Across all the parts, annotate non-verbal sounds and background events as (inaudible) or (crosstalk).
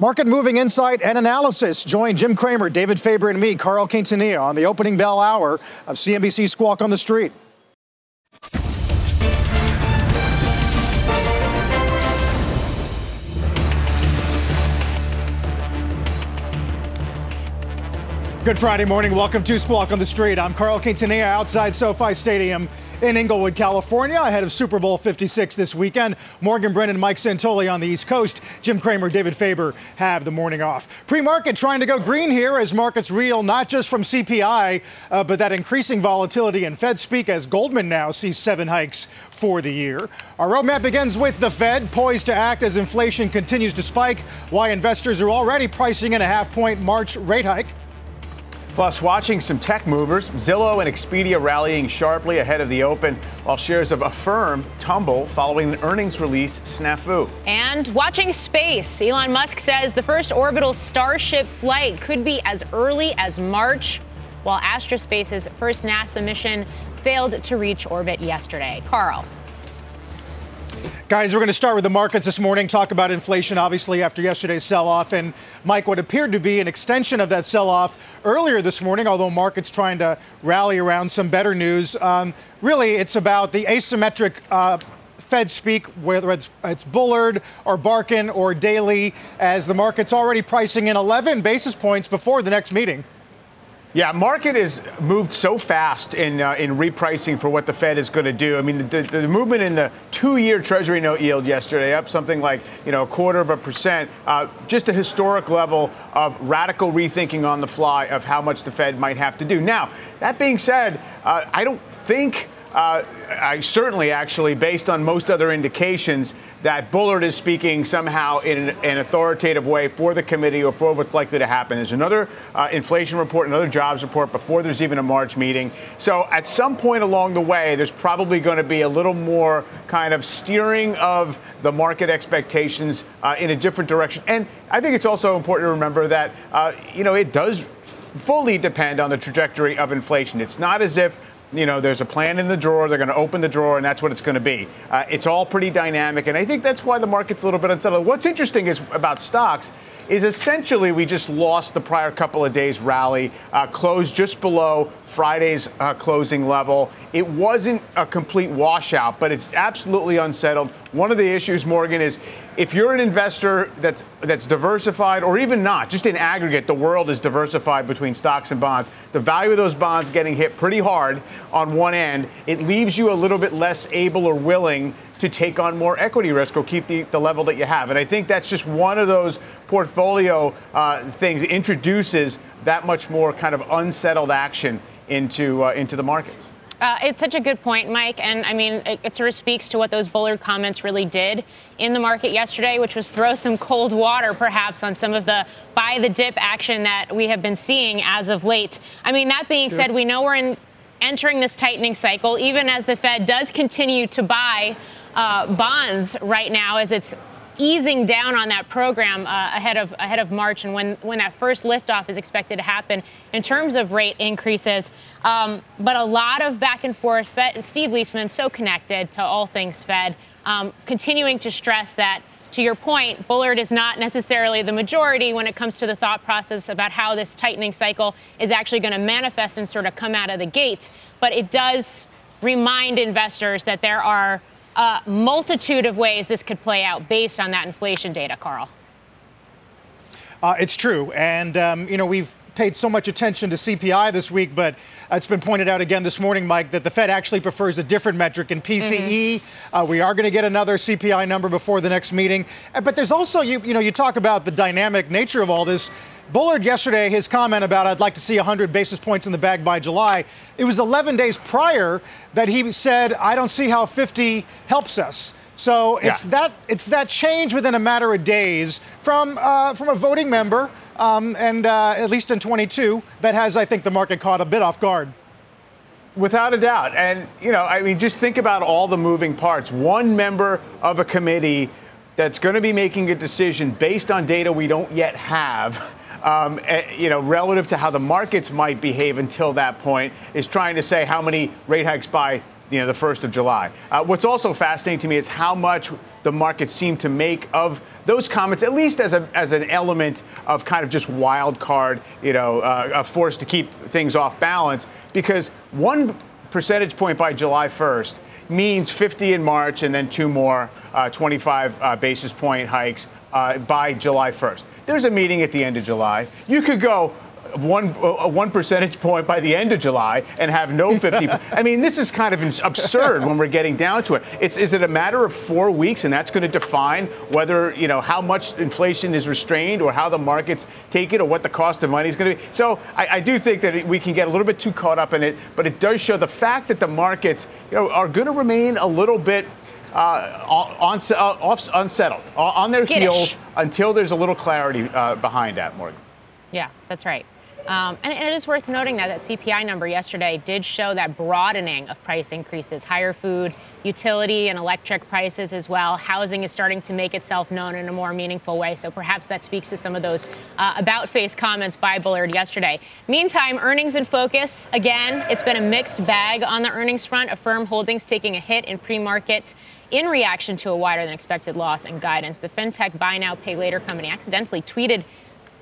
Market moving insight and analysis. Join Jim Cramer, David Faber, and me, Carl Quintanilla, on the opening bell hour of CNBC Squawk on the Street. Good Friday morning. Welcome to Squawk on the Street. I'm Carl Quintanilla outside SoFi Stadium in Inglewood, California, ahead of Super Bowl 56 this weekend. Morgan Brennan, Mike Santoli on the East Coast. Jim Cramer, David Faber have the morning off. Pre market trying to go green here as markets reel not just from CPI, uh, but that increasing volatility in Fed speak as Goldman now sees seven hikes for the year. Our roadmap begins with the Fed, poised to act as inflation continues to spike, why investors are already pricing in a half point March rate hike. Plus, watching some tech movers, Zillow and Expedia rallying sharply ahead of the open, while shares of Affirm tumble following an earnings release snafu. And watching space, Elon Musk says the first orbital Starship flight could be as early as March, while Astra Space's first NASA mission failed to reach orbit yesterday. Carl. Guys, we're going to start with the markets this morning, talk about inflation, obviously, after yesterday's sell off. And, Mike, what appeared to be an extension of that sell off earlier this morning, although markets trying to rally around some better news. Um, really, it's about the asymmetric. Uh, Fed speak, whether it's, it's Bullard or Barkin or Daly, as the market's already pricing in 11 basis points before the next meeting. Yeah, market has moved so fast in uh, in repricing for what the Fed is going to do. I mean, the, the, movement in the two-year Treasury note yield yesterday up something like you know a quarter of a percent, uh, just a historic level of radical rethinking on the fly of how much the Fed might have to do. Now, that being said, uh, I don't think uh, I certainly, actually, based on most other indications, that Bullard is speaking somehow in an, authoritative way for the committee or for what's likely to happen. There's another uh, inflation report, another jobs report before there's even a March meeting. So at some point along the way, there's probably going to be a little more kind of steering of the market expectations uh, in a different direction. And I think it's also important to remember that, uh, you know, it does fully depend on the trajectory of inflation. It's not as if you know, there's a plan in the drawer. They're going to open the drawer, and that's what it's going to be. Uh, it's all pretty dynamic, and I think that's why the market's a little bit unsettled. What's interesting is about stocks is essentially we just lost the prior couple of days rally, uh, closed just below Friday's uh, closing level. It wasn't a complete washout, but it's absolutely unsettled. One of the issues, Morgan, is if you're an investor that's that's diversified or even not, just in aggregate, the world is diversified between stocks and bonds. The value of those bonds getting hit pretty hard on one end. It leaves you a little bit less able or willing to take on more equity risk or keep the, the level that you have. And I think that's just one of those portfolio uh, things introduces that much more kind of unsettled action into uh, into the markets. Uh, it's such a good point, Mike. And I mean, it, it, sort of speaks to what those Bullard comments really did in the market yesterday, which was throw some cold water, perhaps, on some of the buy the dip action that we have been seeing as of late. I mean, that being sure. said, we know we're in entering this tightening cycle, even as the Fed does continue to buy uh, bonds right now as it's easing down on that program uh, ahead of ahead of March and when when that first liftoff is expected to happen in terms of rate increases. Um, but a lot of back and forth. Fed, Steve Liesman so connected to all things Fed, um, continuing to stress that. To your point, Bullard is not necessarily the majority when it comes to the thought process about how this tightening cycle is actually going to manifest and sort of come out of the gate. But it does remind investors that there are a multitude of ways this could play out based on that inflation data, Carl. Uh, it's true. And, um, you know, we've paid so much attention to CPI this week, but it's been pointed out again this morning, Mike, that the Fed actually prefers a different metric in PCE. Mm-hmm. Uh, we are going to get another CPI number before the next meeting. Uh, but there's also, you, you know, you talk about the dynamic nature of all this. Bullard yesterday, his comment about I'd like to see 100 basis points in the bag by July, it was 11 days prior that he said, I don't see how 50 helps us. So it's Yeah. that it's that change within a matter of days from uh, from a voting member, um, and uh, at least in 22, that has I think the market caught a bit off guard. Without a doubt. And, you know, I mean, just think about all the moving parts. One member of a committee that's going to be making a decision based on data we don't yet have. Um, eh, you know, relative to how the markets might behave until that point, is trying to say how many rate hikes by you know the first of July. Uh, what's also fascinating to me is how much the markets seem to make of those comments, at least as a as an element of kind of just wild card, you know, uh, a force to keep things off balance. Because one percentage point by July 1st means 50 in March and then two more uh, 25 uh, basis point hikes uh, by July 1st. There's a meeting at the end of July. You could go one uh, one percentage point by the end of July and have no (laughs) 50. I mean, this is kind of absurd when we're getting down to it. It's is it a matter of four weeks, and that's going to define whether you know how much inflation is restrained or how the markets take it or what the cost of money is going to be. So I, I do think that we can get a little bit too caught up in it, but it does show the fact that the markets you know are going to remain a little bit uh, on, uh, off, unsettled, on their Skittish. heels until there's a little clarity uh, behind that, Morgan. Yeah, that's right. Um, and, and it is worth noting that that CPI number yesterday did show that broadening of price increases, higher food, utility, and electric prices as well. Housing is starting to make itself known in a more meaningful way. So perhaps that speaks to some of those uh, about face comments by Bullard yesterday. Meantime, earnings in focus. Again, it's been a mixed bag on the earnings front. Affirm Holdings taking a hit in pre market in reaction to a wider than expected loss and guidance. The fintech buy now, pay later company accidentally tweeted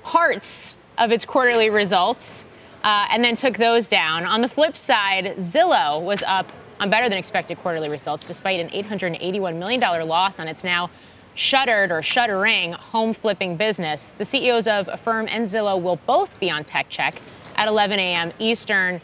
parts of its quarterly results uh, and then took those down. On the flip side, Zillow was up on better than expected quarterly results despite an $881 million loss on its now shuttered or shuttering home flipping business. The CEOs of Affirm and Zillow will both be on Tech Check at 11 a.m. Eastern.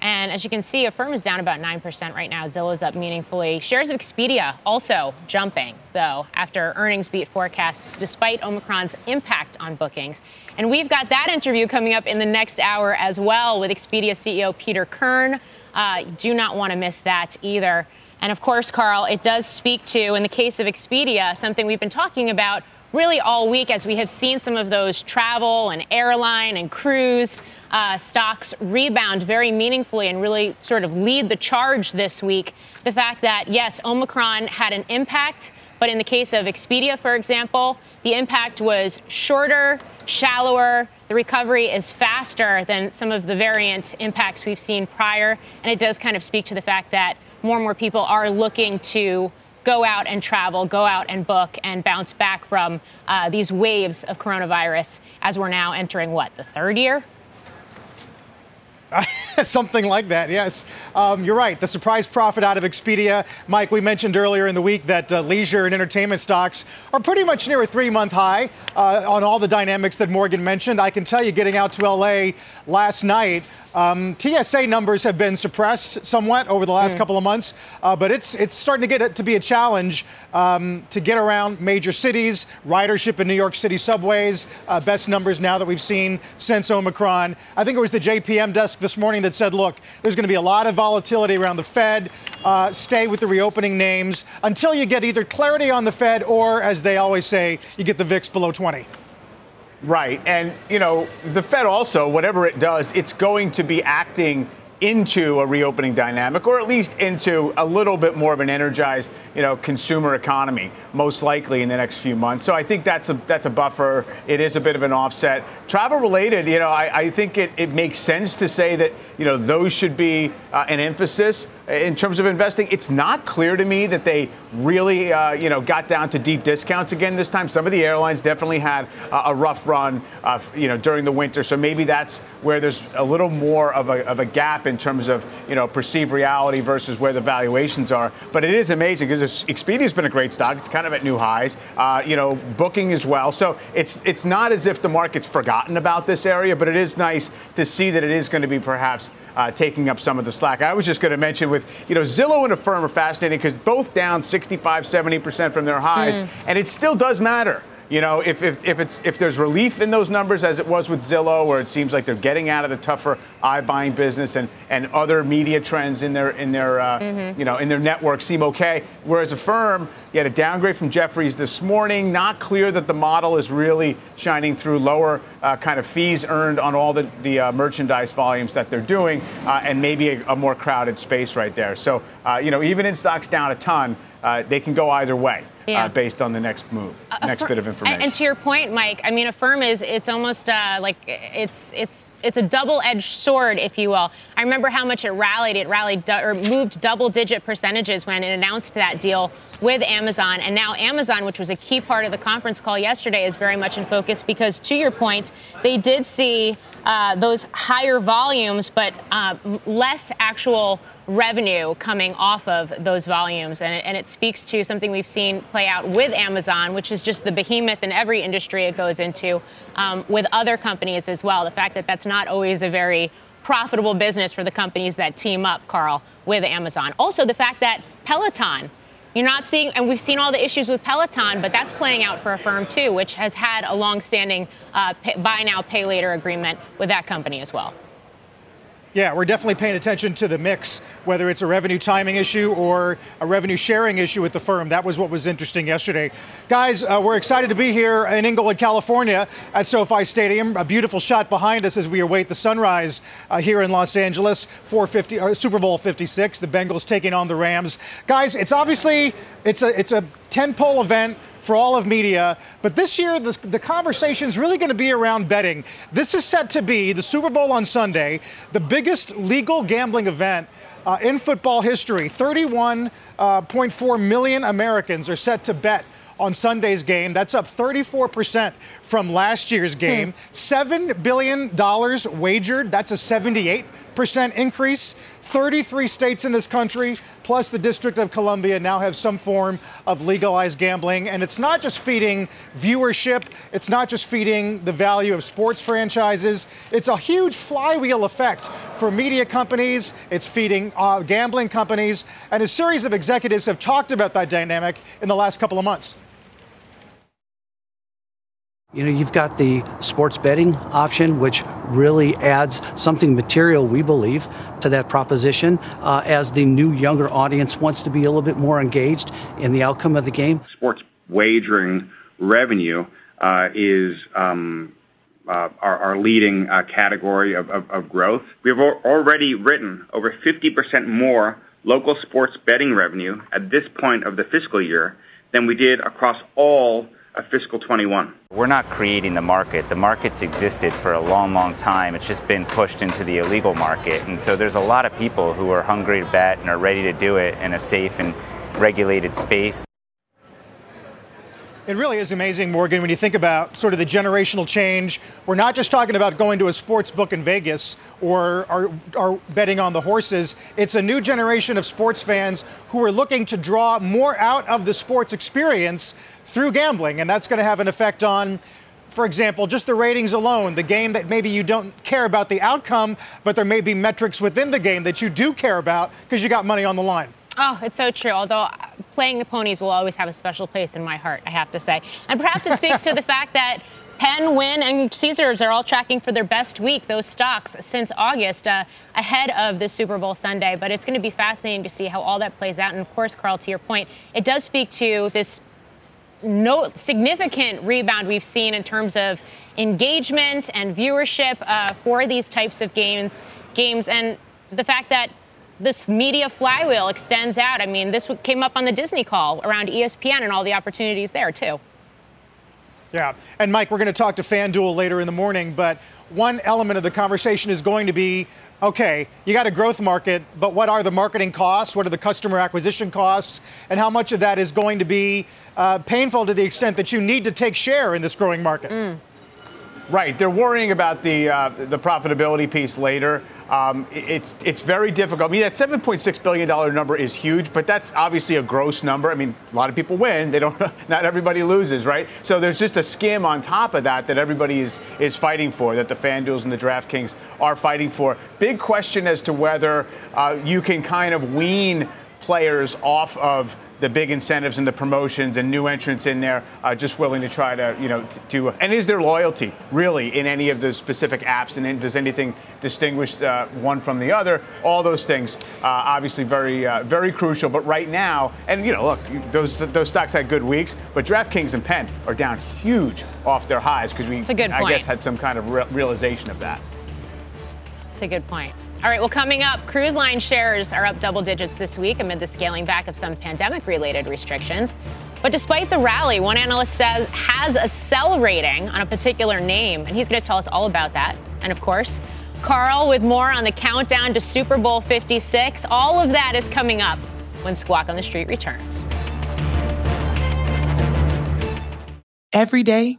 And as you can see, Affirm is down about 9% right now. Zillow's up meaningfully. Shares of Expedia also jumping, though, after earnings beat forecasts despite Omicron's impact on bookings. And we've got that interview coming up in the next hour as well with Expedia CEO Peter Kern. Uh, do not want to miss that either. And of course, Carl, it does speak to, in the case of Expedia, something we've been talking about really all week as we have seen some of those travel and airline and cruise uh, stocks rebound very meaningfully and really sort of lead the charge this week. The fact that, yes, Omicron had an impact, but in the case of Expedia, for example, the impact was shorter, shallower. The recovery is faster than some of the variant impacts we've seen prior. And it does kind of speak to the fact that more and more people are looking to go out and travel, go out and book, and bounce back from uh, these waves of coronavirus as we're now entering what, the third year? (laughs) Something like that, yes. Um, you're right. The surprise profit out of Expedia. Mike, we mentioned earlier in the week that uh, leisure and entertainment stocks are pretty much near a three month high uh, on all the dynamics that Morgan mentioned. I can tell you, getting out to LA last night, um, TSA numbers have been suppressed somewhat over the last couple of months, uh, but it's it's starting to get it to be a challenge um, to get around major cities. Ridership in New York City subways, uh, best numbers now that we've seen since Omicron. I think it was the JPM desk this morning that said, look, there's going to be a lot of volatility around the Fed. Uh, stay with the reopening names until you get either clarity on the Fed or, as they always say, you get the VIX below 20. Right. And, you know, the Fed also, whatever it does, it's going to be acting into a reopening dynamic or at least into a little bit more of an energized, you know, consumer economy most likely in the next few months. So I think that's a that's a buffer. It is a bit of an offset. Travel related, you know, I, I think it, it makes sense to say that, you know, those should be uh, an emphasis in terms of investing. It's not clear to me that they really, uh, you know, got down to deep discounts again this time. Some of the airlines definitely had uh, a rough run, uh, you know, during the winter. So maybe that's where there's a little more of a, of a gap in terms of, you know, perceived reality versus where the valuations are. But it is amazing because Expedia's been a great stock. It's kind of at new highs, uh, you know, booking as well. So it's it's not as if the market's forgotten about this area, but it is nice to see that it is going to be perhaps uh, taking up some of the slack. I was just going to mention with, you know, Zillow and Affirm are fascinating because both down 65, 70% from their highs, hmm. and it still does matter. You know, if, if, if, it's, if there's relief in those numbers, as it was with Zillow, where it seems like they're getting out of the tougher iBuying business and, and other media trends in their, in, their, uh, mm-hmm. you know, in their network seem okay. Whereas Affirm, you had a downgrade from Jefferies this morning. Not clear that the model is really shining through lower uh, kind of fees earned on all the, the uh, merchandise volumes that they're doing, uh, and maybe a, a, more crowded space right there. So, uh, you know, even in stocks down a ton, uh, they can go either way. Uh, yeah. Uh, based on the next move, uh, next bit of information. And, to your point, Mike, I mean, Affirm is it's almost uh, like it's it's it's a double-edged sword, if you will. I remember how much it rallied. It rallied du- or moved double-digit percentages when it announced that deal with Amazon, and now Amazon, which was a key part of the conference call yesterday, is very much in focus because, to your point, they did see uh, those higher volumes, but uh, less actual revenue coming off of those volumes. And it, and it speaks to something we've seen play out with Amazon, which is just the behemoth in every industry it goes into, um, with other companies as well. The fact that that's not always a very profitable business for the companies that team up, Carl, with Amazon. Also, the fact that Peloton, you're not seeing, and we've seen all the issues with Peloton, but that's playing out for Affirm too, which has had a long-standing uh, buy now, pay later agreement with that company as well. Yeah, we're definitely paying attention to the mix, whether it's a revenue timing issue or a revenue sharing issue with the firm. That was what was interesting yesterday. Guys, uh, we're excited to be here in Inglewood, California at SoFi Stadium. A beautiful shot behind us as we await the sunrise uh, here in Los Angeles, 450, uh, Super Bowl 56, the Bengals taking on the Rams. Guys, it's obviously, it's a, it's a 10 pole event for all of media. But this year, the, the conversation is really going to be around betting. This is set to be the Super Bowl on Sunday, the biggest legal gambling event uh, in football history. 31.4 uh, million Americans are set to bet on Sunday's game. That's up 34% from last year's hmm. game. Hmm. $7 billion wagered. That's a 78 percent increase. 33 states in this country, plus the District of Columbia, now have some form of legalized gambling. And it's not just feeding viewership, it's not just feeding the value of sports franchises. It's a huge flywheel effect for media companies, it's feeding uh, gambling companies. And a series of executives have talked about that dynamic in the last couple of months. You know, you've got the sports betting option, which really adds something material, we believe, to that proposition uh, as the new younger audience wants to be a little bit more engaged in the outcome of the game. Sports wagering revenue uh, is um, uh, our, our, leading uh, category of, of, of, growth. We have already written over 50% more local sports betting revenue at this point of the fiscal year than we did across all of fiscal 21. We're not creating the market. The market's existed for a long, long time. It's just been pushed into the illegal market. And so there's a lot of people who are hungry to bet and are ready to do it in a safe and regulated space. It really is amazing, Morgan, when you think about sort of the generational change. We're not just talking about going to a sports book in Vegas or are, betting on the horses. It's a new generation of sports fans who are looking to draw more out of the sports experience through gambling, and that's going to have an effect on for example, just the ratings alone, the game that maybe you don't care about the outcome, but there may be metrics within the game that you do care about because you got money on the line. Oh, it's so true. Although uh, playing the ponies will always have a special place in my heart, I have to say. And perhaps it speaks to the fact that Penn, Wynn, and Caesars are all tracking for their best week, those stocks, since August, uh, ahead of the Super Bowl Sunday. But it's going to be fascinating to see how all that plays out. And of course, Carl, to your point, it does speak to this no significant rebound we've seen in terms of engagement and viewership uh, for these types of games. Games and the fact that this media flywheel extends out. I mean, this came up on the Disney call around ESPN and all the opportunities there too. Yeah, and Mike, we're going to talk to FanDuel later in the morning, but one element of the conversation is going to be okay, you got a growth market, but what are the marketing costs? What are the customer acquisition costs? And how much of that is going to be uh, painful to the extent that you need to take share in this growing market? Mm. Right. They're worrying about the uh, the profitability piece later. Um, it's it's very difficult. I mean, that 7.6 billion dollar number is huge, but that's obviously a gross number. I mean, a lot of people win. They don't. (laughs) Not everybody loses, right? So there's just a skim on top of that that everybody is is fighting for. That the FanDuel's and the DraftKings are fighting for. Big question as to whether uh, you can kind of wean players off of the big incentives and the promotions and new entrants in there, uh, just willing to try to, you know, to, and is there loyalty really in any of the specific apps? And does anything distinguish uh, one from the other? All those things, uh, obviously, very, uh, very crucial. But right now, and you know, look, those those stocks had good weeks, but DraftKings and Penn are down huge off their highs because we, I guess, had some kind of re- realization of that. It's a good point. All right, well, coming up, cruise line shares are up double digits this week amid the scaling back of some pandemic related restrictions. But despite the rally, one analyst says has a sell rating on a particular name, and he's going to tell us all about that. And of course, Carl with more on the countdown to Super Bowl 56. All of that is coming up when Squawk on the Street returns. Every day,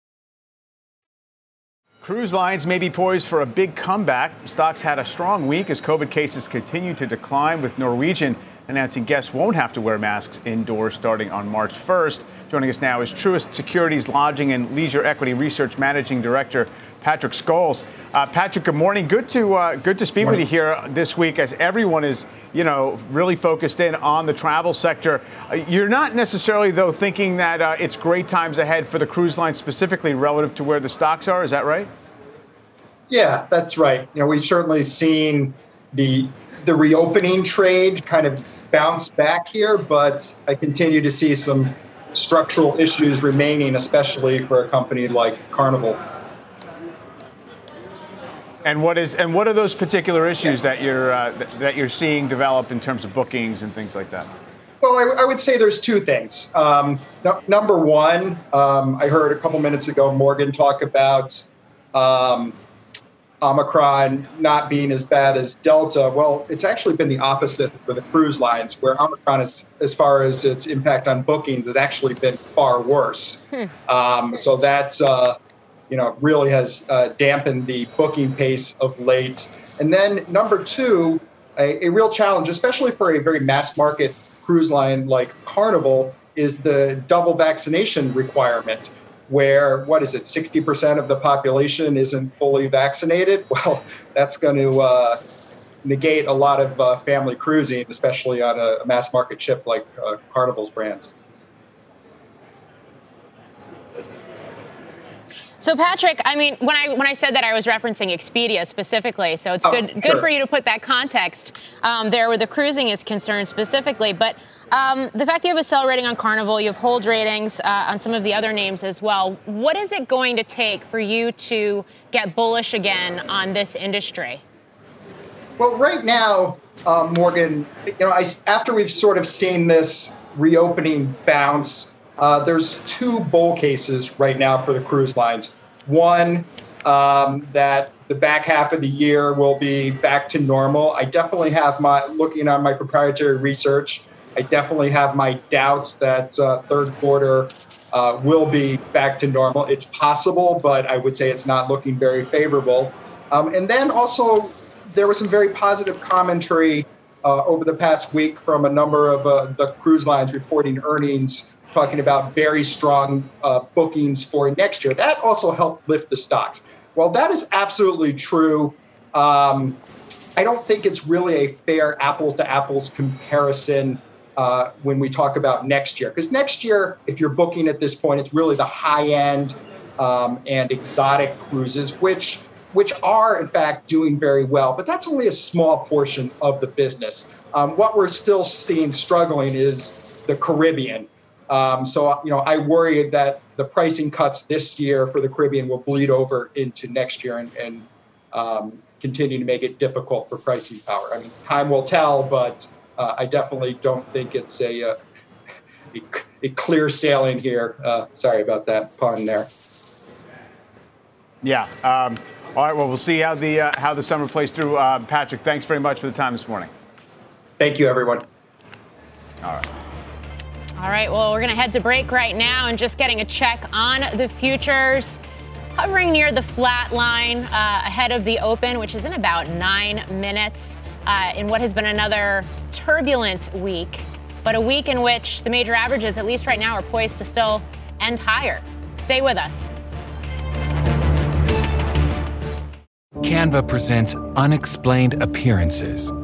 Cruise lines may be poised for a big comeback. Stocks had a strong week as COVID cases continue to decline, with Norwegian announcing guests won't have to wear masks indoors starting on March 1st. Joining us now is Truist Securities Lodging and Leisure Equity Research Managing Director Patrick Scholes. Uh, Patrick, good morning. Good to uh, good to speak with you here this week, as everyone is, you know, really focused in on the travel sector. Uh, you're not necessarily, though, thinking that uh, it's great times ahead for the cruise line specifically relative to where the stocks are. Is that right? Yeah, that's right. You know, we've certainly seen the the reopening trade kind of bounce back here, but I continue to see some structural issues remaining, especially for a company like Carnival. And what is and what are those particular issues that you're uh, that you're seeing develop in terms of bookings and things like that? Well, I, I would say there's two things. Um, no, number one, um, I heard a couple minutes ago Morgan talk about um, Omicron not being as bad as Delta. Well, it's actually been the opposite for the cruise lines, where Omicron, is, as far as its impact on bookings, has actually been far worse. Hmm. Um, so that's, uh, you know really has uh, dampened the booking pace of late. And then number two, a, a real challenge, especially for a very mass market cruise line like Carnival, is the double vaccination requirement where what is it 60% of the population isn't fully vaccinated? (laughs) Well that's going to uh, negate a lot of uh, family cruising especially on a, mass market ship like uh, carnival's brands So Patrick, I mean, when I when I said that, I was referencing Expedia specifically. So it's oh, good good sure. for you to put that context um, there, where the cruising is concerned specifically. But um, the fact that you have a sell rating on Carnival, you have hold ratings uh, on some of the other names as well. What is it going to take for you to get bullish again on this industry? Well, right now, uh, Morgan, you know, I, after we've sort of seen this reopening bounce, uh, there's two bull cases right now for the cruise lines. One um, that the back half of the year will be back to normal. I definitely have my looking on my proprietary research. I definitely have my doubts that uh, third quarter uh, will be back to normal. It's possible, but I would say it's not looking very favorable. Um, and then also, there was some very positive commentary uh, over the past week from a number of uh, the cruise lines reporting earnings talking about very strong uh, bookings for next year. That also helped lift the stocks. Well, that is absolutely true. Um, I don't think it's really a fair apples to apples comparison uh, when we talk about next year. Because next year, if you're booking at this point, it's really the high end um, and exotic cruises, which which are in fact doing very well. But that's only a small portion of the business. Um, what we're still seeing struggling is the Caribbean. Um, so you know, I worry that the pricing cuts this year for the Caribbean will bleed over into next year and, and um, continue to make it difficult for pricing power. I mean, time will tell, but uh, I definitely don't think it's a, uh, (laughs) a, a clear sailing here. Uh, sorry about that pun there. Yeah. Um, all right. Well, we'll see how the uh, how the summer plays through. Uh, Patrick, thanks very much for the time this morning. Thank you, everyone. All right. All right, well, we're going to head to break right now and just getting a check on the futures. Hovering near the flat line uh, ahead of the open, which is in about nine minutes, uh, in what has been another turbulent week, but a week in which the major averages, at least right now, are poised to still end higher. Stay with us. Canva presents unexplained appearances.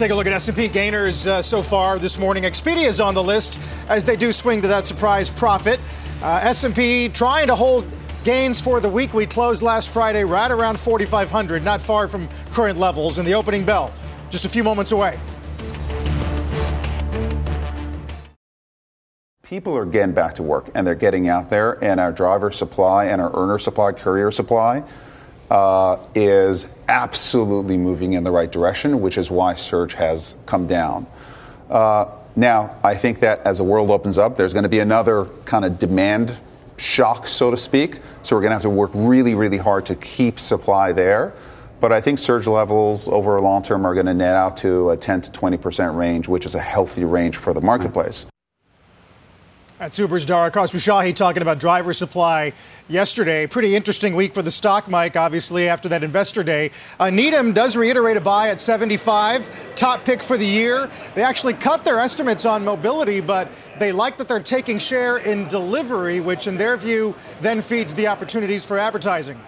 Take a look at S&P gainers uh, so far this morning. Expedia is on the list as they do swing to that surprise profit. Uh, S&P trying to hold gains for the week. We closed last Friday right around 4,500, not far from current levels in the opening bell. Just a few moments away. People are getting back to work and they're getting out there, and our driver supply and our earner supply, courier supply uh, is absolutely moving in the right direction, which is why surge has come down. Uh, now, I think that as the world opens up, there's going to be another kind of demand shock, so to speak. So we're going to have to work really, really hard to keep supply there. But I think surge levels over a long term are going to net out to a 10 to 20% range, which is a healthy range for the marketplace. At Uber's Dara Khosrowshahi talking about driver supply yesterday. Pretty interesting week for the stock, Mike, obviously, after that investor day. Uh, Needham does reiterate a buy at 75, top pick for the year. They actually cut their estimates on mobility, but they like that they're taking share in delivery, which, in their view, then feeds the opportunities for advertising.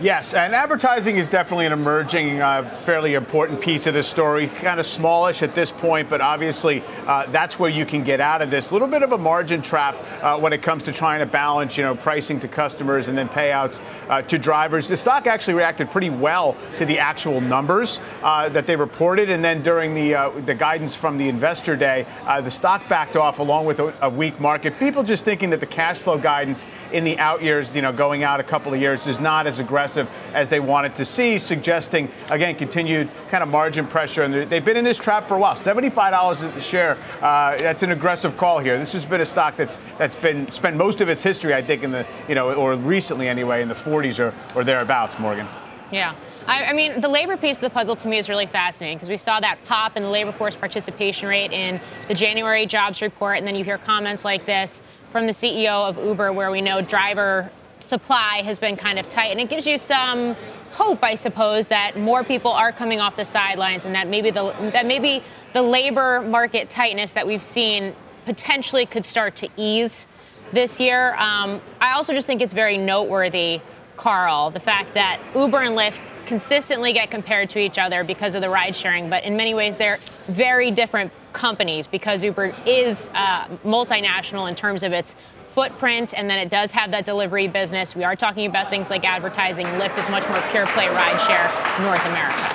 Yes, and advertising is definitely an emerging, uh, fairly important piece of this story. Kind of smallish at this point, but obviously uh, that's where you can get out of this. A little bit of a margin trap uh, when it comes to trying to balance, you know, pricing to customers and then payouts uh, to drivers. The stock actually reacted pretty well to the actual numbers uh, that they reported, and then during the uh, the guidance from the investor day, the stock backed off along with a, a weak market. People just thinking that the cash flow guidance in the out years, you know, going out a couple of years, is not as aggressive aggressive as they wanted to see, suggesting, again, continued kind of margin pressure. And they've been in this trap for a while. $75 a share, uh, that's an aggressive call here. This has been a stock that's that's been spent most of its history, I think, in the, you know, or recently anyway, in the 40s or, or thereabouts, Morgan. Yeah. I, I, mean, the labor piece of the puzzle to me is really fascinating because we saw that pop in the labor force participation rate in the January jobs report, and then you hear comments like this from the CEO of Uber, where we know driver supply has been kind of tight, and it gives you some hope, I suppose, that more people are coming off the sidelines, and that maybe the that maybe the labor market tightness that we've seen potentially could start to ease this year. Um, I also just think it's very noteworthy, Carl, the fact that Uber and Lyft consistently get compared to each other because of the ride sharing, but in many ways they're very different companies because Uber is uh, multinational in terms of its footprint, and then it does have that delivery business. We are talking about things like advertising. Lyft is much more pure play rideshare North America.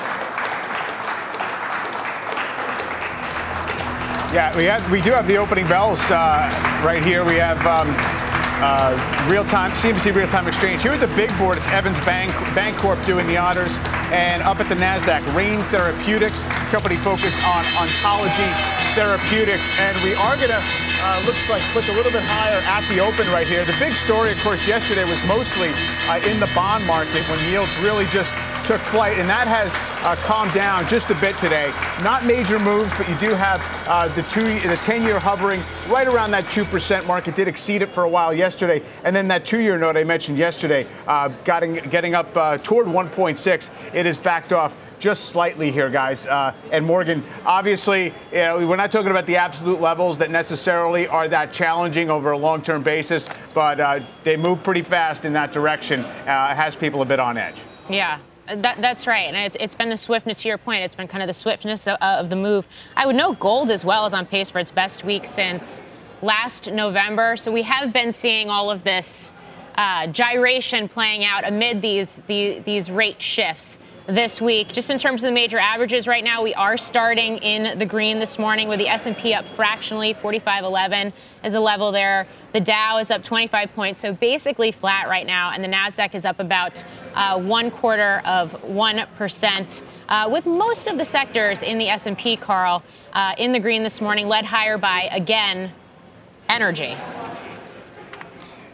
Yeah, we have we do have the opening bells uh, right here. We have. Um, uh, real time, CNBC real time exchange. Here at the big board, it's Evans Bank, Bancorp doing the honors. And up at the NASDAQ, Rain Therapeutics, company focused on oncology therapeutics. And we are going to, uh, looks like, click a little bit higher at the open right here. The big story, of course, yesterday was mostly uh, in the bond market when yields really just took flight, and that has uh, calmed down just a bit today. Not major moves, but you do have uh, the two, the 10-year hovering right around that 2% mark. It did exceed it for a while yesterday, and then that two-year note I mentioned yesterday, uh, getting getting up uh, toward 1.6. It has backed off just slightly here, guys. Uh, and Morgan, obviously, you know, we're not talking about the absolute levels that necessarily are that challenging over a long-term basis, but uh, they move pretty fast in that direction. Uh, has people a bit on edge. Yeah, that, that's right. And it's, it's been the swiftness, to your point, it's been kind of the swiftness of, of, the move. I would note gold as well is on pace for its best week since last November. So we have been seeing all of this uh, gyration playing out amid these, the, these rate shifts this week. Just in terms of the major averages right now, we are starting in the green this morning with the S&P up fractionally, 45.11 is a level there. The Dow is up 25 points, so basically flat right now, and the Nasdaq is up about uh, one quarter of one percent. Uh, with most of the sectors in the S&P, Carl, uh, in the green this morning, led higher by again energy.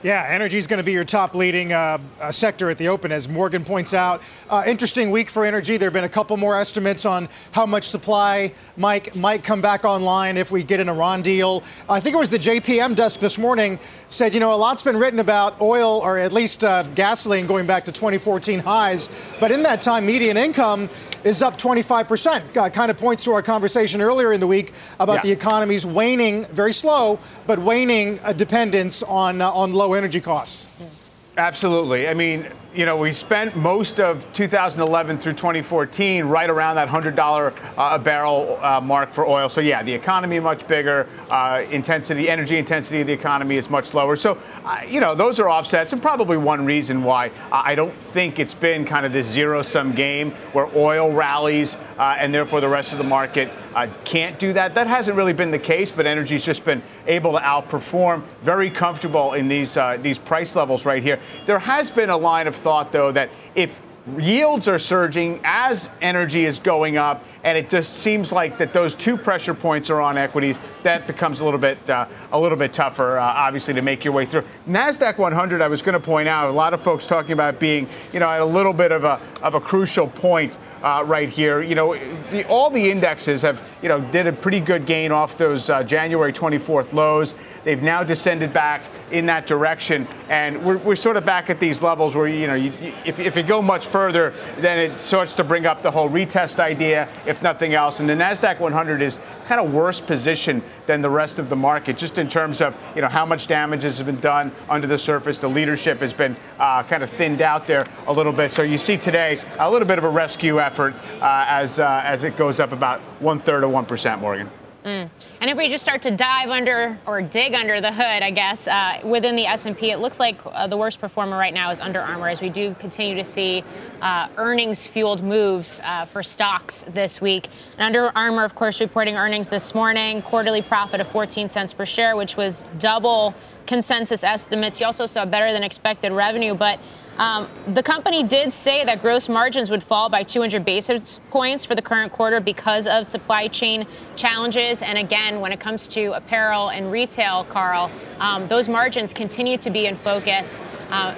Yeah, energy is going to be your top leading uh, uh, sector at the open, as Morgan points out. Uh, interesting week for energy. There have been a couple more estimates on how much supply might, might come back online if we get an Iran deal. I think it was the JPM desk this morning said, you know, a lot's been written about oil or at least uh, gasoline going back to 2014 highs. But in that time, median income is up 25%. Uh, kind of points to our conversation earlier in the week about yeah. the economy's waning, very slow, but waning uh, dependence on, uh, on low energy costs. Absolutely. I mean, you know, we spent most of 2011 through 2014 right around that $100 uh, a barrel uh, mark for oil. So, yeah, the economy much bigger, uh, intensity, energy intensity of the economy is much lower. So, uh, you know, those are offsets, and probably one reason why I don't think it's been kind of this zero sum game where oil rallies uh, and therefore the rest of the market uh, can't do that. That hasn't really been the case, but energy's just been able to outperform, very comfortable in these these price levels right here. There has been a line of thought, though, that if yields are surging as energy is going up, and it just seems like that those two pressure points are on equities. That becomes a little bit uh, a little bit tougher, uh, obviously, to make your way through. Nasdaq 100, I was going to point out, a lot of folks talking about being, you know, at a little bit of a of a crucial point uh, right here. You know, the, all the indexes have, you know, did a pretty good gain off those uh, January 24th lows. They've now descended back in that direction, and we're, we're sort of back at these levels where, you know, you, if, if you go much further, then it starts to bring up the whole retest idea, if nothing else. And the Nasdaq 100 is kind of worse position than the rest of the market, just in terms of, you know, how much damage has been done under the surface. The leadership has been uh, kind of thinned out there a little bit. So you see today a little bit of a rescue effort uh, as, uh, as it goes up about one third of 1%, Morgan. Mm. And if we just start to dive under or dig under the hood, I guess, uh, within the S&P, it looks like uh, the worst performer right now is Under Armour, as we do continue to see uh, earnings-fueled moves uh, for stocks this week. And Under Armour, of course, reporting earnings this morning, quarterly profit of 14 cents per share, which was double consensus estimates. You also saw better than expected revenue, but um, the company did say that gross margins would fall by 200 basis points for the current quarter because of supply chain challenges. And again, when it comes to apparel and retail, Carl, um, those margins continue to be in focus. Uh,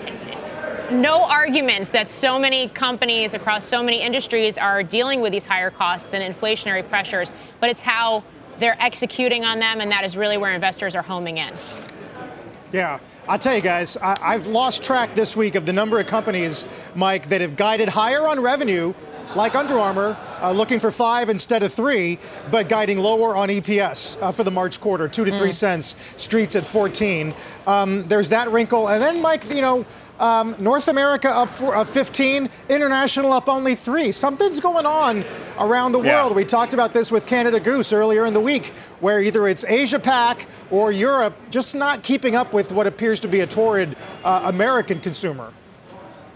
no argument that so many companies across so many industries are dealing with these higher costs and inflationary pressures, but it's how they're executing on them, and that is really where investors are homing in. Yeah. I'll tell you guys, I, have lost track this week of the number of companies, Mike, that have guided higher on revenue, like Under Armour, uh, looking for five instead of three, but guiding lower on EPS uh, for the March quarter, two to mm. three cents. Streets at 14. Um, there's that wrinkle, and then Mike, you know, Um, North America up for, uh, 15, international up only three. Something's going on around the Yeah. world. We talked about this with Canada Goose earlier in the week, where either it's Asia Pac or Europe just not keeping up with what appears to be a torrid uh, American consumer.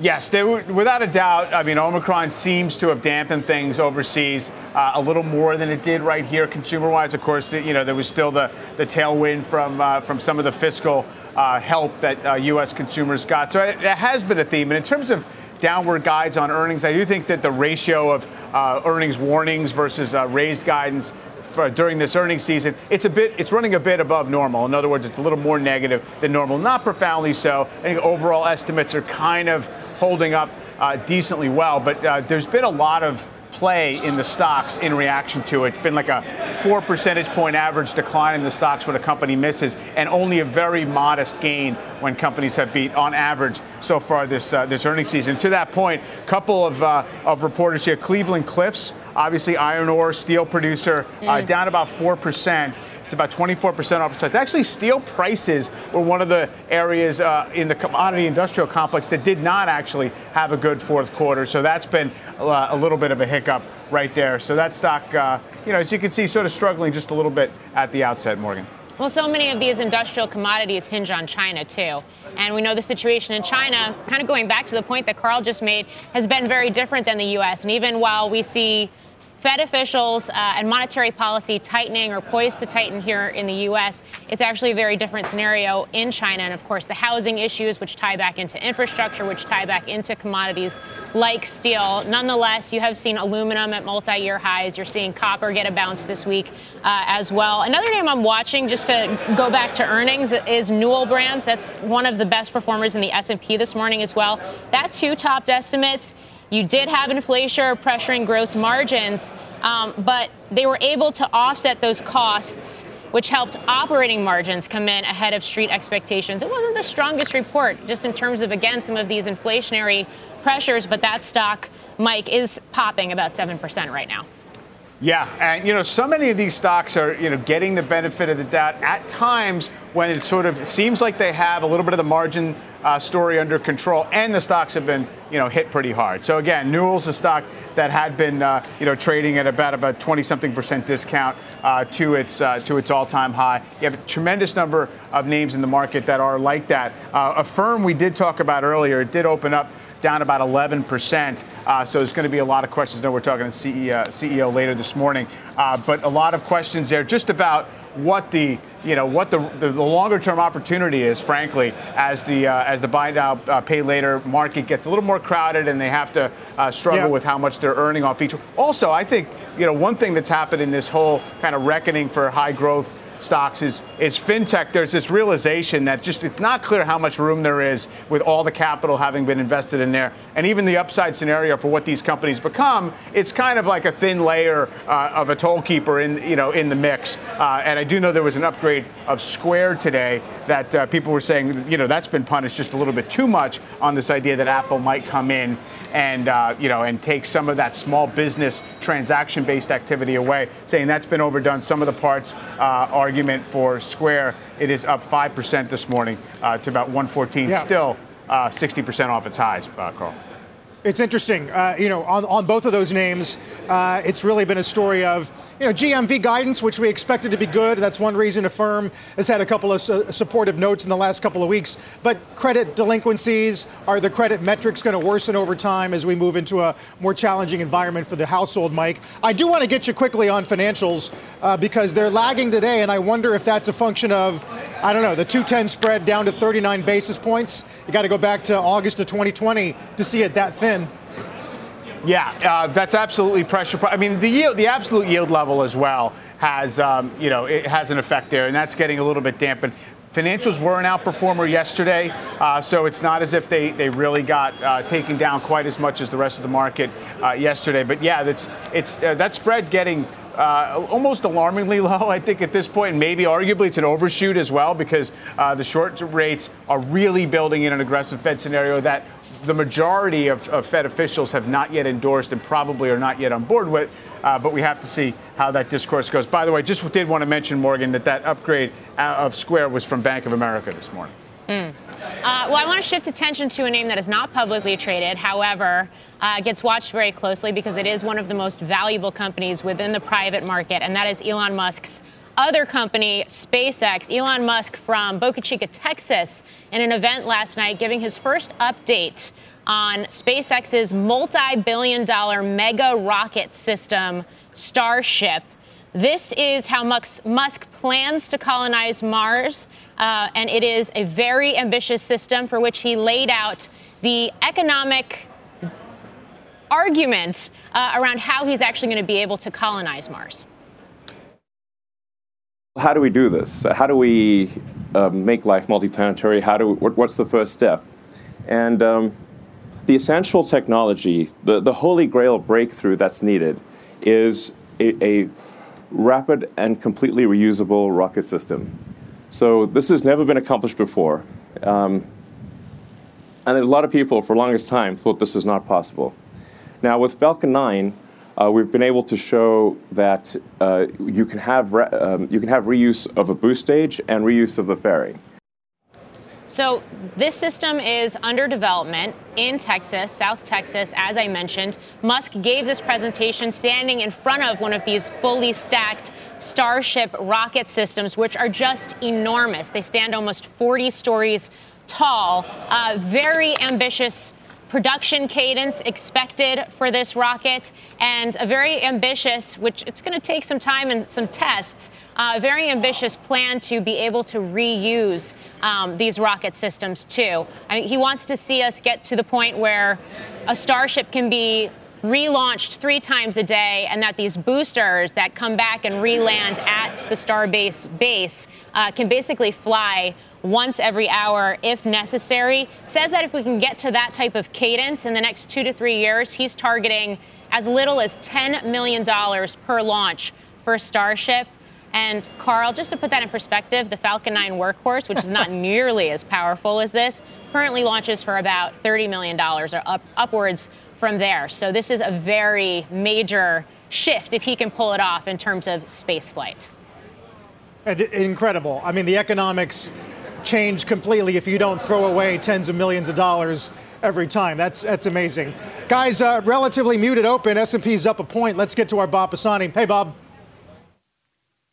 Yes, they were, without a doubt. I mean, Omicron seems to have dampened things overseas uh, a little more than it did right here, consumer-wise. Of course, you know there was still the, the tailwind from uh, from some of the fiscal uh, help that uh, U.S. consumers got. So it, it has been a theme. And in terms of downward guides on earnings, I do think that the ratio of uh, earnings warnings versus uh, raised guidance for, during this earnings season, it's a bit, it's running a bit above normal. In other words, it's a little more negative than normal, not profoundly so. I think overall estimates are kind of holding up uh, decently well, but uh, there's been a lot of play in the stocks in reaction to it. It's been like a four percentage point average decline in the stocks when a company misses, and only a very modest gain when companies have beat on average so far this uh, this earnings season. To that point, a couple of uh, of reporters here: Cleveland Cliffs, obviously iron ore steel producer, uh, Mm. down about four percent. It's about 24% off its highs. Actually, steel prices were one of the areas uh, in the commodity industrial complex that did not actually have a good fourth quarter. So that's been uh, a little bit of a hiccup right there. So that stock, uh, you know, as you can see, sort of struggling just a little bit at the outset, Morgan. Well, so many of these industrial commodities hinge on China, too. And we know the situation in China, kind of going back to the point that Carl just made, has been very different than the U.S. And even while we see Fed officials uh, and monetary policy tightening or poised to tighten here in the U.S., it's actually a very different scenario in China. And of course, the housing issues, which tie back into infrastructure, which tie back into commodities like steel. Nonetheless, you have seen aluminum at multi year highs. You're seeing copper get a bounce this week uh, as well. Another name I'm watching, just to go back to earnings, is Newell Brands. That's one of the best performers in the S&P this morning as well. That too topped estimates. You did have inflation pressuring gross margins, um, but they were able to offset those costs, which helped operating margins come in ahead of street expectations. It wasn't the strongest report, just in terms of, again, some of these inflationary pressures, but that stock, Mike, is popping about 7% right now. Yeah, and you know, so many of these stocks are you know getting the benefit of the doubt at times when it sort of seems like they have a little bit of the margin uh, story under control, and the stocks have been you know hit pretty hard. So again, Newell's a stock that had been uh, you know trading at about about 20 something percent discount uh, to its uh, to its all-time high. You have a tremendous number of names in the market that are like that. Uh, Affirm we did talk about earlier, it did open up down about 11%. Uh, so there's going to be a lot of questions. No, we're talking to CEO, CEO later this morning, uh, but a lot of questions there just about what the you know what the, the, the longer term opportunity is, frankly, as the uh, as the buy now uh, pay later market gets a little more crowded and they have to uh, struggle Yeah. with how much they're earning off each. Also, I think you know one thing that's happened in this whole kind of reckoning for high growth stocks is is fintech. There's this realization that just it's not clear how much room there is with all the capital having been invested in there, and even the upside scenario for what these companies become. It's kind of like a thin layer uh, of a toll keeper in you know in the mix. Uh, and I do know there was an upgrade of Square today that uh, people were saying you know that's been punished just a little bit too much on this idea that Apple might come in and uh, you know and take some of that small business transaction based activity away, saying that's been overdone. Some of the parts uh, argument for Square, it is up five percent this morning uh, to about 114, Yeah. still uh, 60% off its highs, uh, Carl. It's interesting, uh, you know, on, on both of those names, uh, it's really been a story of, you know, GMV guidance, which we expected to be good. That's one reason Affirm has had a couple of su- supportive notes in the last couple of weeks. But credit delinquencies, are the credit metrics going to worsen over time as we move into a more challenging environment for the household, Mike? I do want to get you quickly on financials uh, because they're lagging today, and I wonder if that's a function of, I don't know, the 210 spread down to 39 basis points. You got to go back to August of 2020 to see it that thin. Yeah, uh, that's absolutely pressure. I mean, the yield, the absolute yield level as well has, um, you know, it has an effect there, and that's getting a little bit dampened. Financials were an outperformer yesterday, uh, so it's not as if they, they really got uh, taken down quite as much as the rest of the market uh, yesterday. But yeah, that's it's uh, that spread getting uh, almost alarmingly (laughs) low, I think, at this point. And maybe arguably it's an overshoot as well because uh, the short rates are really building in an aggressive Fed scenario that the majority of, of Fed officials have not yet endorsed and probably are not yet on board with. Uh, but we have to see how that discourse goes. By the way, just did want to mention, Morgan, that that upgrade uh, of Square was from Bank of America this morning. Mm. Uh, well, I want to shift attention to a name that is not publicly traded. However, uh, gets watched very closely because it is one of the most valuable companies within the private market, and that is Elon Musk's other company, SpaceX. Elon Musk from Boca Chica, Texas, in an event last night, giving his first update on SpaceX's multi billion dollar mega rocket system, Starship. This is how Musk plans to colonize Mars, uh, and it is a very ambitious system for which he laid out the economic argument uh, around how he's actually going to be able to colonize Mars. How do we do this? How do we uh, make life multiplanetary? How do we, what, what's the first step? And um, the essential technology, the, the holy grail breakthrough that's needed, is a, a rapid and completely reusable rocket system. So this has never been accomplished before. Um, and there's a lot of people for the longest time thought this was not possible. Now with Falcon 9, uh, we've been able to show that uh, you, can have um, you can have reuse of a boost stage and reuse of the fairing. So this system is under development in Texas, South Texas, as I mentioned. Musk gave this presentation standing in front of one of these fully stacked Starship rocket systems, which are just enormous. They stand almost 40 stories tall. Uh, very ambitious production cadence expected for this rocket and a very ambitious, which it's going to take some time and some tests, uh, a very ambitious plan to be able to reuse um, these rocket systems too. I mean, he wants to see us get to the point where a Starship can be relaunched three times a day, and that these boosters that come back and reland at the Starbase base uh, can basically fly once every hour if necessary. Says that if we can get to that type of cadence in the next two to three years, he's targeting as little as $10 million per launch for Starship. And Carl, just to put that in perspective, the Falcon 9 workhorse, which is not (laughs) nearly as powerful as this, currently launches for about $30 million or up, upwards from there. So this is a very major shift if he can pull it off in terms of space flight. Incredible. I mean, the economics change completely if you don't throw away tens of millions of dollars every time. That's that's amazing. Guys, uh, relatively muted open. S&P's up a point. Let's get to our Bob Pisani. Hey, Bob.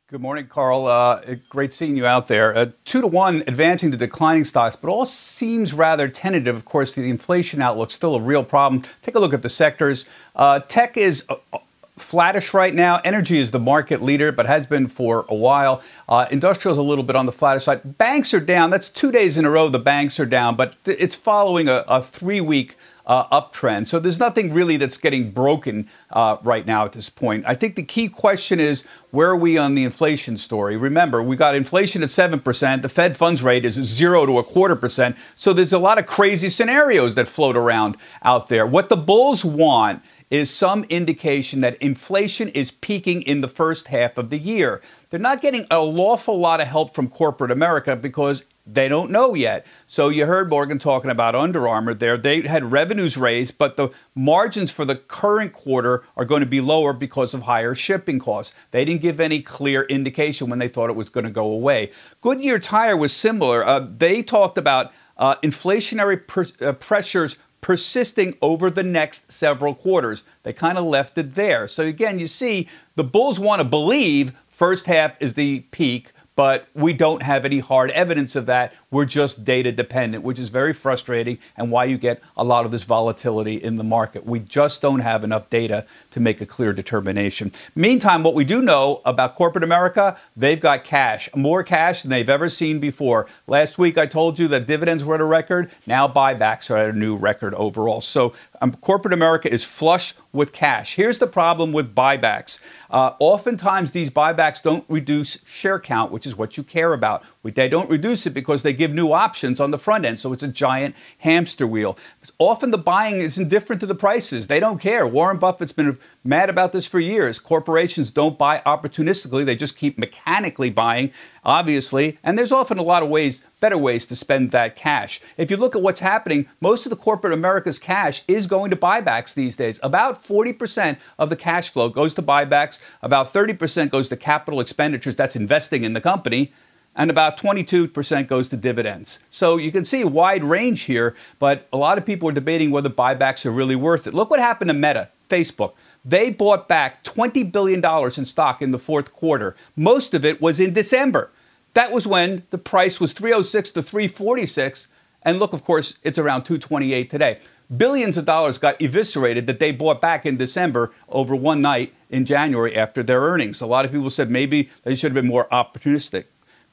Good morning, Carl. Uh, great seeing you out there. Uh, two to one advancing to declining stocks, but all seems rather tentative. Of course, the inflation outlook still a real problem. Take a look at the sectors. Uh, tech is uh, flattish right now. Energy is the market leader, but has been for a while. Uh, industrial is a little bit on the flatter side. Banks are down. That's two days in a row the banks are down, but th- it's following a, a three week uh, uptrend. So there's nothing really that's getting broken uh, right now at this point. I think the key question is where are we on the inflation story? Remember, we got inflation at 7%. The Fed funds rate is zero to a quarter percent. So there's a lot of crazy scenarios that float around out there. What the bulls want is some indication that inflation is peaking in the first half of the year. They're not getting an awful lot of help from corporate America because they don't know yet. So you heard Morgan talking about Under Armour there. They had revenues raised, but the margins for the current quarter are going to be lower because of higher shipping costs. They didn't give any clear indication when they thought it was going to go away. Goodyear Tire was similar. Uh, they talked about uh, inflationary uh, pressures persisting over the next several quarters. They kind of left it there. So again, you see, the Bulls want to believe first half is the peak but we don't have any hard evidence of that. We're just data dependent, which is very frustrating and why you get a lot of this volatility in the market. We just don't have enough data to make a clear determination. Meantime, what we do know about corporate America, they've got cash, more cash than they've ever seen before. Last week I told you that dividends were at a record. Now buybacks are at a new record overall. So um, corporate America is flush with cash. Here's the problem with buybacks. Uh, oftentimes, these buybacks don't reduce share count, which is what you care about. They don't reduce it because they give new options on the front end, so it's a giant hamster wheel. Often the buying is indifferent to the prices. They don't care. Warren Buffett's been mad about this for years. Corporations don't buy opportunistically, they just keep mechanically buying, obviously. And there's often a lot of ways, better ways to spend that cash. If you look at what's happening, most of the corporate America's cash is going to buybacks these days. About 40% of the cash flow goes to buybacks, about 30% goes to capital expenditures, that's investing in the company. And about 22% goes to dividends. So you can see a wide range here, but a lot of people are debating whether buybacks are really worth it. Look what happened to Meta, Facebook. They bought back $20 billion in stock in the fourth quarter. Most of it was in December. That was when the price was 306 to 346. And look, of course, it's around 228 today. Billions of dollars got eviscerated that they bought back in December over one night in January after their earnings. A lot of people said maybe they should have been more opportunistic.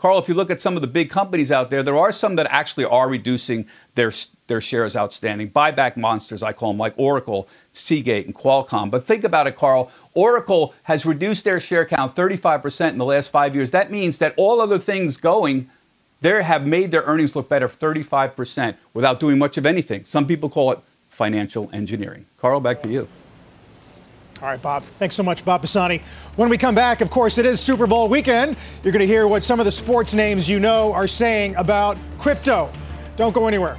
Carl, if you look at some of the big companies out there, there are some that actually are reducing their, their shares outstanding. Buyback monsters, I call them, like Oracle, Seagate, and Qualcomm. But think about it, Carl. Oracle has reduced their share count 35% in the last five years. That means that all other things going, they have made their earnings look better 35% without doing much of anything. Some people call it financial engineering. Carl, back to you. All right, Bob. Thanks so much, Bob Pisani. When we come back, of course, it is Super Bowl weekend. You're going to hear what some of the sports names you know are saying about crypto. Don't go anywhere.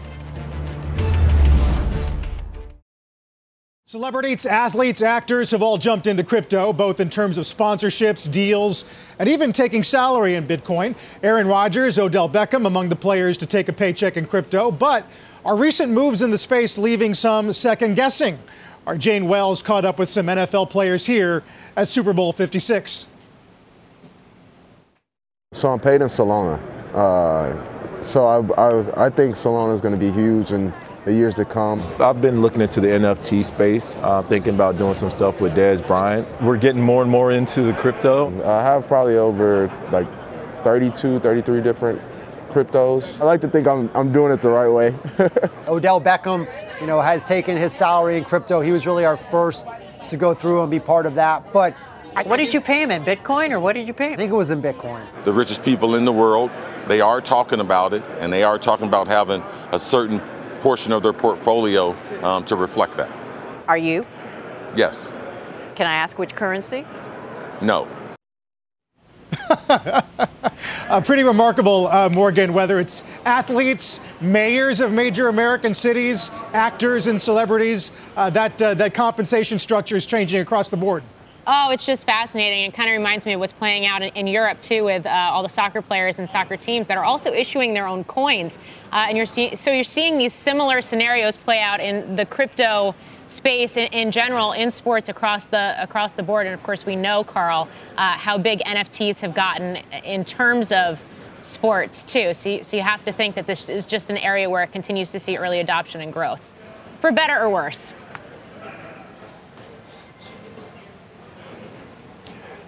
Celebrities, athletes, actors have all jumped into crypto, both in terms of sponsorships, deals, and even taking salary in Bitcoin. Aaron Rodgers, Odell Beckham among the players to take a paycheck in crypto. But are recent moves in the space leaving some second guessing? Our Jane Wells caught up with some NFL players here at Super Bowl 56. So I'm paid in Solana. Uh, so I, I, I think Solana is going to be huge in the years to come. I've been looking into the NFT space, uh, thinking about doing some stuff with Dez Bryant. We're getting more and more into the crypto. I have probably over like 32, 33 different cryptos. I like to think I'm, I'm doing it the right way. (laughs) Odell Beckham, you know, has taken his salary in crypto. He was really our first to go through and be part of that. But what did you pay him in Bitcoin or what did you pay him? I think it was in Bitcoin. The richest people in the world, they are talking about it and they are talking about having a certain portion of their portfolio um, to reflect that. Are you? Yes. Can I ask which currency? No. Uh, pretty remarkable, uh, Morgan, whether it's athletes, mayors of major American cities, actors, and celebrities, uh, that, uh, that compensation structure is changing across the board. Oh, it's just fascinating. It kind of reminds me of what's playing out in, in Europe too, with uh, all the soccer players and soccer teams that are also issuing their own coins. Uh, and you're see- so you're seeing these similar scenarios play out in the crypto space in, in, general in sports across the across the board. And of course, we know, Carl, uh, how big NFTs have gotten in terms of sports too. So you, so you have to think that this is just an area where it continues to see early adoption and growth, for better or worse.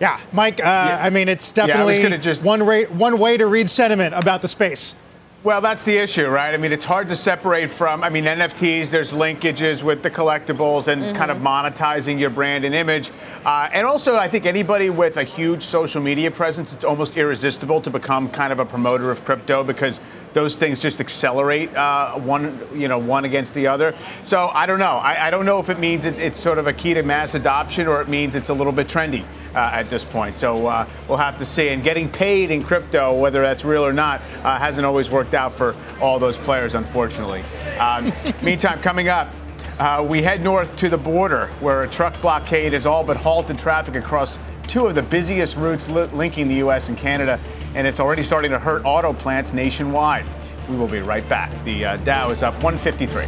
Yeah, Mike. Uh, yeah. I mean, it's definitely yeah, just... one, rate, one way to read sentiment about the space. Well, that's the issue, right? I mean, it's hard to separate from, I mean, NFTs, there's linkages with the collectibles and mm-hmm. kind of monetizing your brand and image. Uh, and also, I think anybody with a huge social media presence, it's almost irresistible to become kind of a promoter of crypto because those things just accelerate uh, one, you know, one against the other. So I don't know. I, I don't know if it means it, it's sort of a key to mass adoption or it means it's a little bit trendy uh, at this point. So uh, we'll have to see. And getting paid in crypto, whether that's real or not, uh, hasn't always worked out for all those players, unfortunately. Um, (laughs) meantime, coming up. Uh, we head north to the border, where a truck blockade has all but halted traffic across two of the busiest routes li- linking the U.S. and Canada and it's already starting to hurt auto plants nationwide. We will be right back. The uh, Dow is up 153.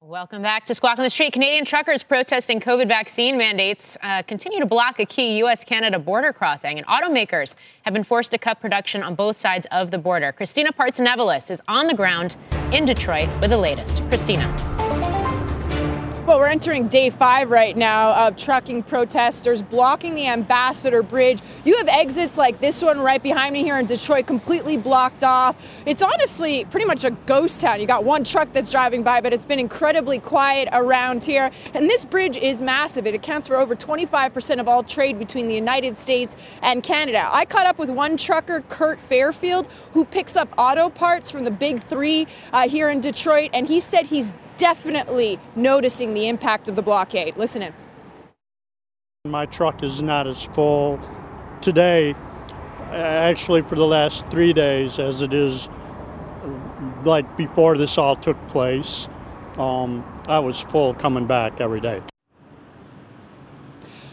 Welcome back to Squawk on the Street. Canadian truckers protesting COVID vaccine mandates uh, continue to block a key U.S. Canada border crossing, and automakers have been forced to cut production on both sides of the border. Christina Partsinevelos is on the ground in Detroit with the latest. Christina. Well, we're entering day five right now of trucking protesters blocking the Ambassador Bridge. You have exits like this one right behind me here in Detroit completely blocked off. It's honestly pretty much a ghost town. You got one truck that's driving by, but it's been incredibly quiet around here. And this bridge is massive. It accounts for over 25% of all trade between the United States and Canada. I caught up with one trucker, Kurt Fairfield, who picks up auto parts from the big three uh, here in Detroit, and he said he's definitely noticing the impact of the blockade. Listen in. My truck is not as full today, actually, for the last three days, as it is like before this all took place. Um, I was full coming back every day.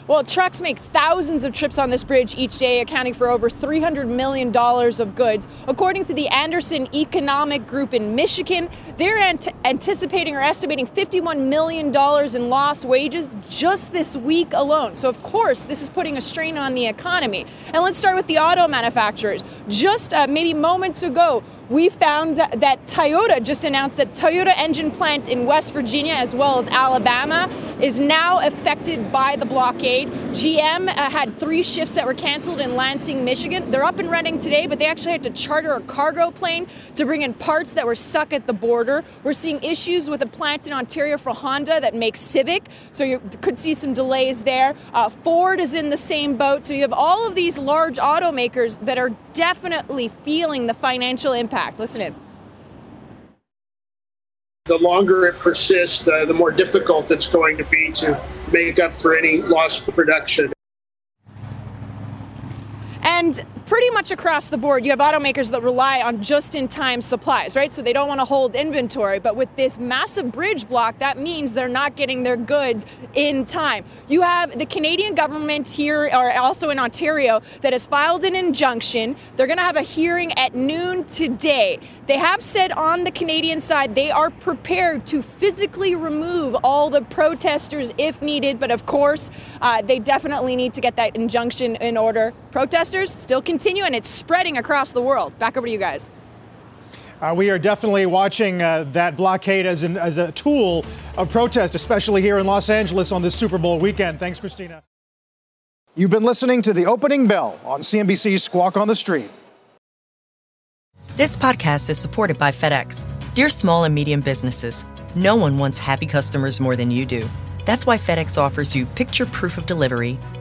Well, trucks make thousands of trips on this bridge each day, accounting for over $300 million of goods. According to the Anderson Economic Group in Michigan, they're ant- anticipating or estimating $51 million in lost wages just this week alone. So, of course, this is putting a strain on the economy. And let's start with the auto manufacturers. Just uh, maybe moments ago, we found that Toyota just announced that Toyota engine plant in West Virginia as well as Alabama is now affected by the blockade. GM uh, had three shifts that were canceled in Lansing, Michigan. They're up and running today, but they actually had to charter a cargo plane to bring in parts that were stuck at the border. We're seeing issues with a plant in Ontario for Honda that makes Civic, so you could see some delays there. Uh, Ford is in the same boat, so you have all of these large automakers that are definitely feeling the financial impact impact. Listen in. The longer it persists, uh, the more difficult it's going to be to make up for any lost production. And pretty much across the board, you have automakers that rely on just in time supplies, right? So they don't want to hold inventory. But with this massive bridge block, that means they're not getting their goods in time. You have the Canadian government here, or also in Ontario, that has filed an injunction. They're going to have a hearing at noon today. They have said on the Canadian side they are prepared to physically remove all the protesters if needed. But of course, uh, they definitely need to get that injunction in order. Protesters still continue, and it's spreading across the world. Back over to you guys. Uh, we are definitely watching uh, that blockade as, an, as a tool of protest, especially here in Los Angeles on this Super Bowl weekend. Thanks, Christina. You've been listening to the opening bell on CNBC's Squawk on the Street. This podcast is supported by FedEx. Dear small and medium businesses, no one wants happy customers more than you do. That's why FedEx offers you picture proof of delivery,